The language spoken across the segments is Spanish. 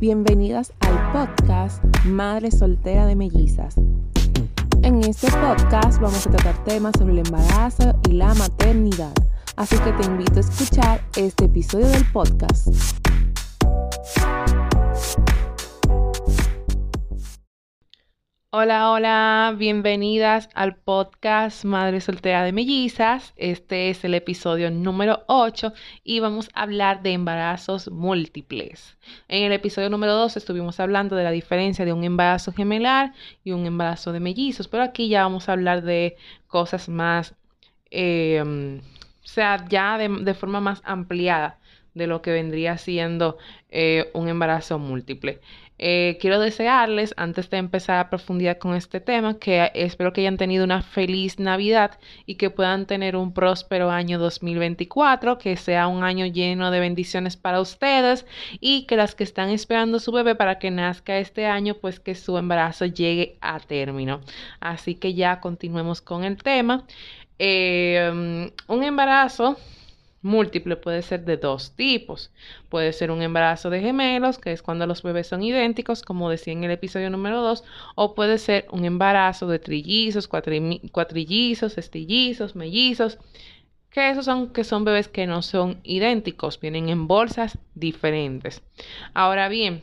Bienvenidas al podcast Madre Soltera de Mellizas. En este podcast vamos a tratar temas sobre el embarazo y la maternidad, así que te invito a escuchar este episodio del podcast. Hola, hola, bienvenidas al podcast Madre Soltera de Mellizas. Este es el episodio número 8 y vamos a hablar de embarazos múltiples. En el episodio número 2 estuvimos hablando de la diferencia de un embarazo gemelar y un embarazo de mellizos, pero aquí ya vamos a hablar de cosas más, em, o sea, ya de forma más ampliada de lo que vendría siendo eh, un embarazo múltiple. Eh, quiero desearles, antes de empezar a profundizar con este tema, que espero que hayan tenido una feliz Navidad y que puedan tener un próspero año 2024, que sea un año lleno de bendiciones para ustedes y que las que están esperando su bebé para que nazca este año, pues que su embarazo llegue a término. Así que ya continuemos con el tema. Eh, un embarazo múltiple puede ser de dos tipos. Puede ser un embarazo de gemelos, que es cuando los bebés son idénticos, como decía en el episodio número 2, o puede ser un embarazo de trillizos, cuatrillizos, estillizos, mellizos, que esos son que son bebés que no son idénticos, vienen en bolsas diferentes. Ahora bien,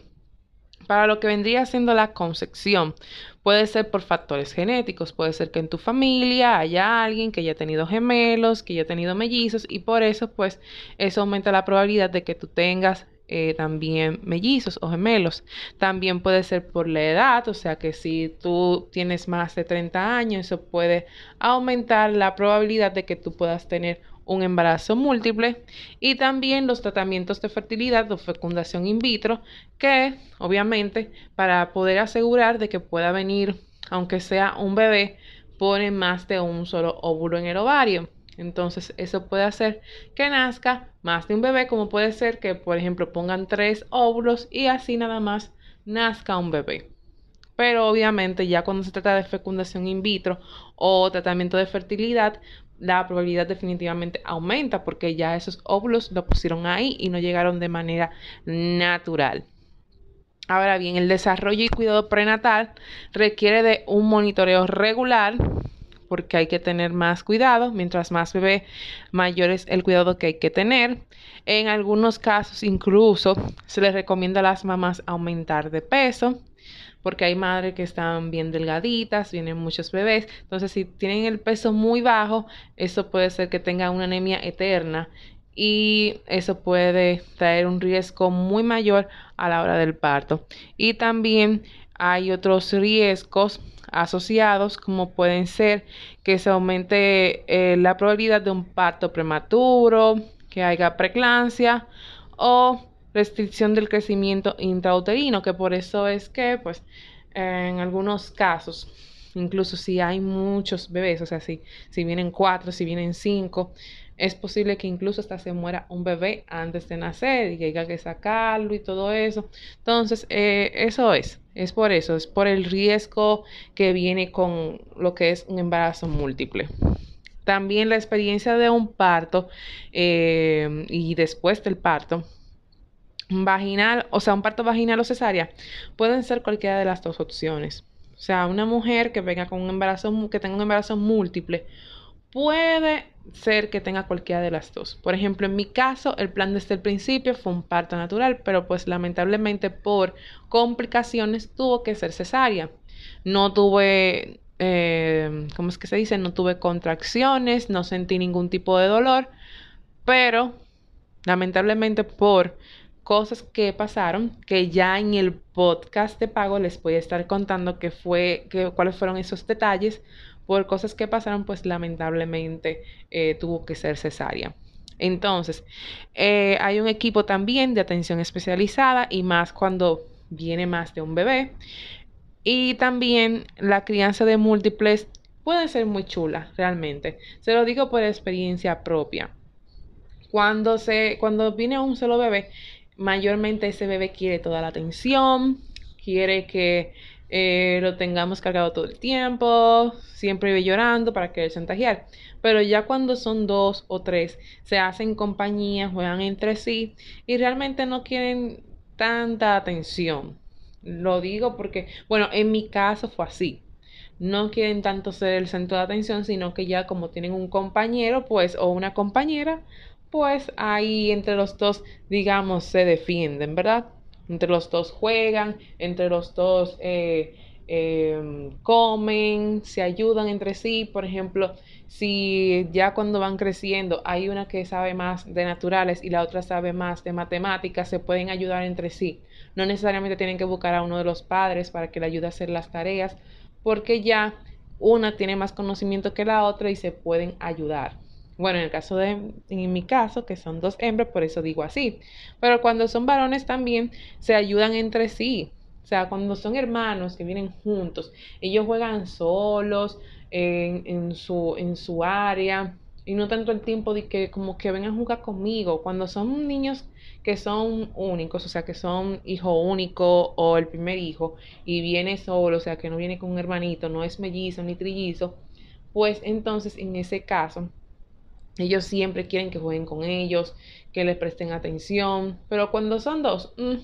para lo que vendría siendo la concepción, puede ser por factores genéticos, puede ser que en tu familia haya alguien que haya tenido gemelos, que haya tenido mellizos y por eso pues eso aumenta la probabilidad de que tú tengas eh, también mellizos o gemelos. También puede ser por la edad, o sea que si tú tienes más de 30 años, eso puede aumentar la probabilidad de que tú puedas tener un embarazo múltiple y también los tratamientos de fertilidad o fecundación in vitro que obviamente para poder asegurar de que pueda venir aunque sea un bebé pone más de un solo óvulo en el ovario. Entonces eso puede hacer que nazca más de un bebé como puede ser que por ejemplo pongan tres óvulos y así nada más nazca un bebé. Pero obviamente ya cuando se trata de fecundación in vitro o tratamiento de fertilidad, la probabilidad definitivamente aumenta porque ya esos óvulos lo pusieron ahí y no llegaron de manera natural. Ahora bien, el desarrollo y cuidado prenatal requiere de un monitoreo regular porque hay que tener más cuidado. Mientras más bebé, mayor es el cuidado que hay que tener. En algunos casos incluso se les recomienda a las mamás aumentar de peso porque hay madres que están bien delgaditas, vienen muchos bebés, entonces si tienen el peso muy bajo, eso puede ser que tengan una anemia eterna y eso puede traer un riesgo muy mayor a la hora del parto. Y también hay otros riesgos asociados como pueden ser que se aumente eh, la probabilidad de un parto prematuro, que haya preeclampsia o restricción del crecimiento intrauterino, que por eso es que, pues, en algunos casos, incluso si hay muchos bebés, o sea, si, si vienen cuatro, si vienen cinco, es posible que incluso hasta se muera un bebé antes de nacer y que haya que sacarlo y todo eso. Entonces, eh, eso es, es por eso, es por el riesgo que viene con lo que es un embarazo múltiple. También la experiencia de un parto eh, y después del parto vaginal, o sea, un parto vaginal o cesárea, pueden ser cualquiera de las dos opciones. O sea, una mujer que venga con un embarazo, que tenga un embarazo múltiple, puede ser que tenga cualquiera de las dos. Por ejemplo, en mi caso, el plan desde el principio fue un parto natural, pero pues lamentablemente por complicaciones tuvo que ser cesárea. No tuve, eh, ¿cómo es que se dice? No tuve contracciones, no sentí ningún tipo de dolor, pero lamentablemente por cosas que pasaron que ya en el podcast de pago les voy a estar contando qué fue, que, cuáles fueron esos detalles. Por cosas que pasaron, pues lamentablemente eh, tuvo que ser cesárea. Entonces, eh, hay un equipo también de atención especializada y más cuando viene más de un bebé. Y también la crianza de múltiples puede ser muy chula, realmente. Se lo digo por experiencia propia. Cuando, se, cuando viene un solo bebé, mayormente ese bebé quiere toda la atención, quiere que eh, lo tengamos cargado todo el tiempo, siempre vive llorando para querer chantajear. Pero ya cuando son dos o tres, se hacen compañía, juegan entre sí y realmente no quieren tanta atención. Lo digo porque, bueno, en mi caso fue así. No quieren tanto ser el centro de atención, sino que ya como tienen un compañero, pues, o una compañera, pues ahí entre los dos, digamos, se defienden, ¿verdad? Entre los dos juegan, entre los dos eh, em, comen, se ayudan entre sí. Por ejemplo, si ya cuando van creciendo hay una que sabe más de naturales y la otra sabe más de matemáticas, se pueden ayudar entre sí. No necesariamente tienen que buscar a uno de los padres para que le ayude a hacer las tareas, porque ya una tiene más conocimiento que la otra y se pueden ayudar. Bueno, en el caso de, en mi caso, que son dos hembras, por eso digo así. Pero cuando son varones también se ayudan entre sí. O sea, cuando son hermanos que vienen juntos, ellos juegan solos en, en, su, en su área y no tanto el tiempo de que como que vengan a jugar conmigo. Cuando son niños que son únicos, o sea, que son hijo único o el primer hijo y viene solo, o sea, que no viene con un hermanito, no es mellizo ni trillizo, pues entonces en ese caso ellos siempre quieren que jueguen con ellos, que les presten atención, pero cuando son dos mm,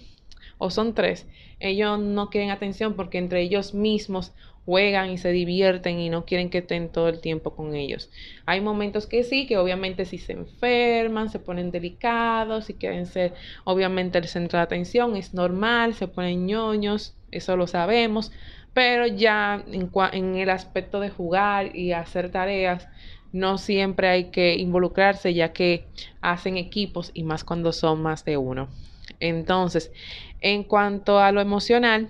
o son tres, ellos no quieren atención porque entre ellos mismos juegan y se divierten y no quieren que estén todo el tiempo con ellos. Hay momentos que sí, que obviamente si se enferman, se ponen delicados, y quieren ser obviamente el centro de atención, es normal, se ponen ñoños, eso lo sabemos, pero ya en, en el aspecto de jugar y hacer tareas, no siempre hay que involucrarse ya que hacen equipos y más cuando son más de uno. Entonces, en cuanto a lo emocional,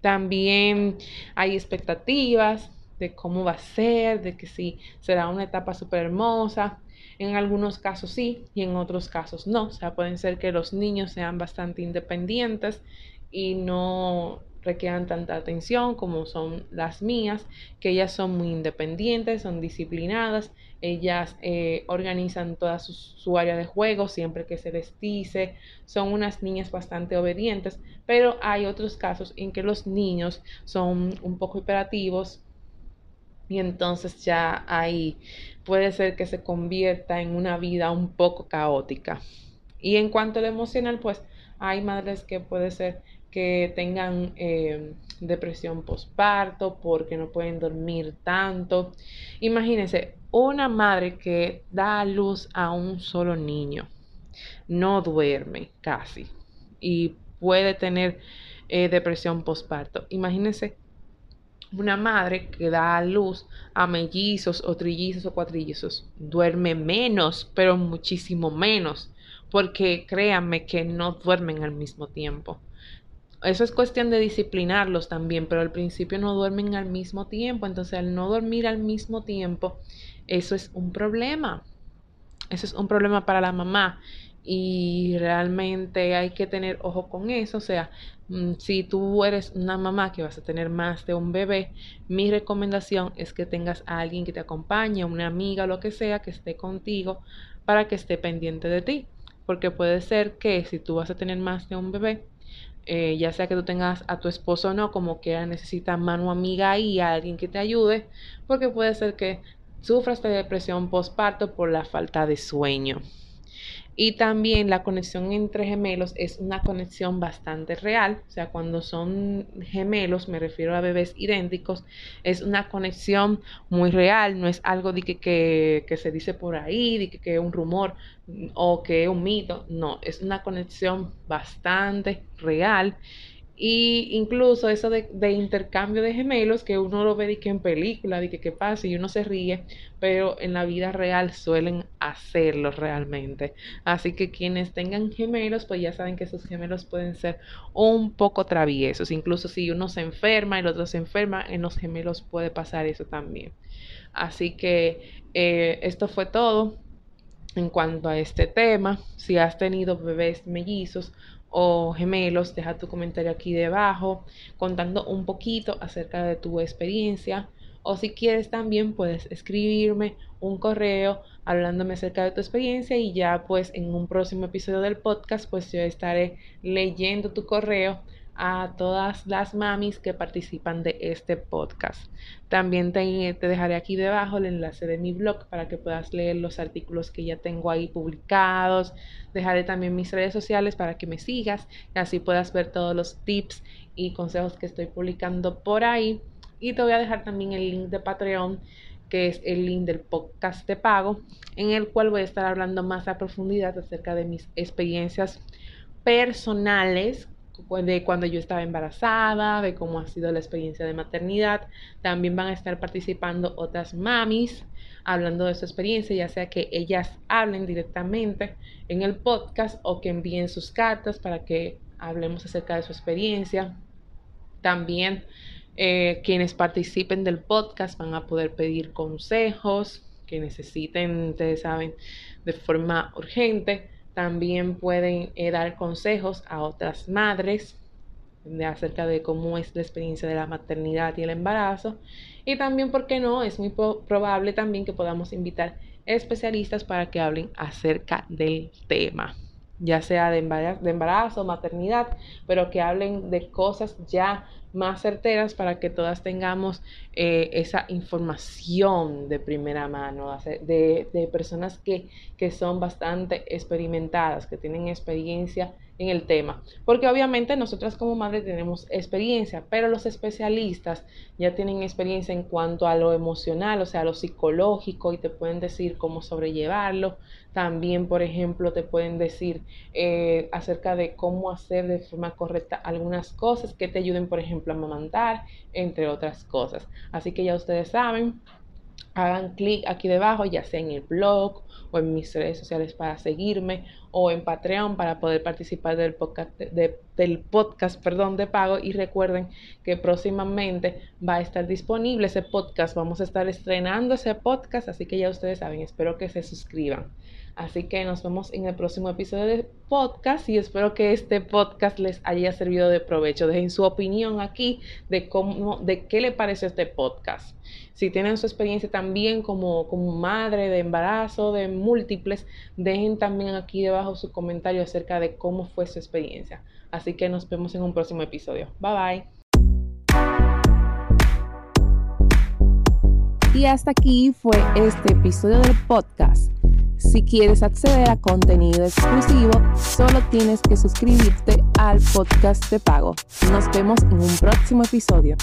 también hay expectativas de cómo va a ser, de que sí será una etapa súper hermosa. En algunos casos sí y en otros casos no. O sea, pueden ser que los niños sean bastante independientes y no requieran tanta atención como son las mías, que ellas son muy independientes, son disciplinadas, ellas eh, organizan toda su, área de juego siempre que se les dice, son unas niñas bastante obedientes, pero hay otros casos en que los niños son un poco imperativos y entonces ya ahí puede ser que se convierta en una vida un poco caótica. Y en cuanto al emocional, pues hay madres que puede ser que tengan eh, depresión postparto porque no pueden dormir tanto. Imagínense, una madre que da a luz a un solo niño, no duerme casi y puede tener eh, depresión postparto. Imagínense una madre que da a luz a mellizos o trillizos o cuatrillizos duerme menos, pero muchísimo menos, porque créanme que no duermen al mismo tiempo. Eso es cuestión de disciplinarlos también, pero al principio no duermen al mismo tiempo, entonces al no dormir al mismo tiempo, eso es un problema. Eso es un problema para la mamá y realmente hay que tener ojo con eso. O sea, mm, si tú eres una mamá que vas a tener más de un bebé, mi recomendación es que tengas a alguien que te acompañe, una amiga lo que sea, que esté contigo para que esté pendiente de ti. Porque puede ser que si tú vas a tener más de un bebé, eh, ya sea que tú tengas a tu esposo o no, como que necesita mano amiga y alguien que te ayude, porque puede ser que sufras de depresión postparto por la falta de sueño. Y también la conexión entre gemelos es una conexión bastante real, o sea, cuando son gemelos, me refiero a bebés idénticos, es una conexión muy real, no es algo de que, que, se dice por ahí, de que, es un rumor o que es un mito, no, es una conexión bastante real y incluso eso de, intercambio de gemelos, que uno lo ve de que en película, de que qué pasa y uno se ríe, pero en la vida real suelen hacerlo realmente. Así que quienes tengan gemelos, pues ya saben que esos gemelos pueden ser un poco traviesos. Incluso si uno se enferma y el otro se enferma, en los gemelos puede pasar eso también. Así que eh, esto fue todo en cuanto a este tema. Si has tenido bebés mellizos, o gemelos, deja tu comentario aquí debajo contando un poquito acerca de tu experiencia. O si quieres también puedes escribirme un correo hablándome acerca de tu experiencia y ya pues en un próximo episodio del podcast pues yo estaré leyendo tu correo a todas las mamis que participan de este podcast. También te, te, dejaré aquí debajo el enlace de mi blog para que puedas leer los artículos que ya tengo ahí publicados. Dejaré también mis redes sociales para que me sigas y así puedas ver todos los tips y consejos que estoy publicando por ahí. Y te voy a dejar también el link de Patreon que es el link del podcast de pago, en el cual voy a estar hablando más a profundidad acerca de mis experiencias personales de cuando yo estaba embarazada, de cómo ha sido la experiencia de maternidad. También van a estar participando otras mamis hablando de su experiencia, ya sea que ellas hablen directamente en el podcast o que envíen sus cartas para que hablemos acerca de su experiencia. También eh, quienes participen del podcast van a poder pedir consejos que necesiten, ustedes saben, de forma urgente. También pueden eh, dar consejos a otras madres de acerca de cómo es la experiencia de la maternidad y el embarazo. Y también, ¿por qué no? Es muy probable también que podamos invitar especialistas para que hablen acerca del tema, ya sea de embarazo, maternidad, pero que hablen de cosas ya más certeras para que todas tengamos eh, esa información de primera mano, de, de personas que, que son bastante experimentadas, que tienen experiencia en el tema. Porque obviamente nosotras como madres tenemos experiencia, pero los especialistas ya tienen experiencia en cuanto a lo emocional, o sea, lo psicológico y te pueden decir cómo sobrellevarlo. También, por ejemplo, te pueden decir eh, acerca de cómo hacer de forma correcta algunas cosas que te ayuden, por ejemplo, a amamantar, entre otras cosas. Así que ya ustedes saben, hagan clic aquí debajo, ya sea en el blog o en mis redes sociales para seguirme o en Patreon para poder participar del podcast, del podcast perdón, de pago. Y recuerden que próximamente va a estar disponible ese podcast. Vamos a estar estrenando ese podcast, así que ya ustedes saben, espero que se suscriban. Así que nos vemos en el próximo episodio de podcast y espero que este podcast les haya servido de provecho. Dejen su opinión aquí de cómo, de qué le pareció este podcast. Si tienen su experiencia también como, como madre de embarazo, de múltiples, dejen también aquí debajo su comentario acerca de cómo fue su experiencia. Así que nos vemos en un próximo episodio. Bye bye. Y hasta aquí fue este episodio del podcast. Si quieres acceder a contenido exclusivo, solo tienes que suscribirte al podcast de pago. Nos vemos en un próximo episodio.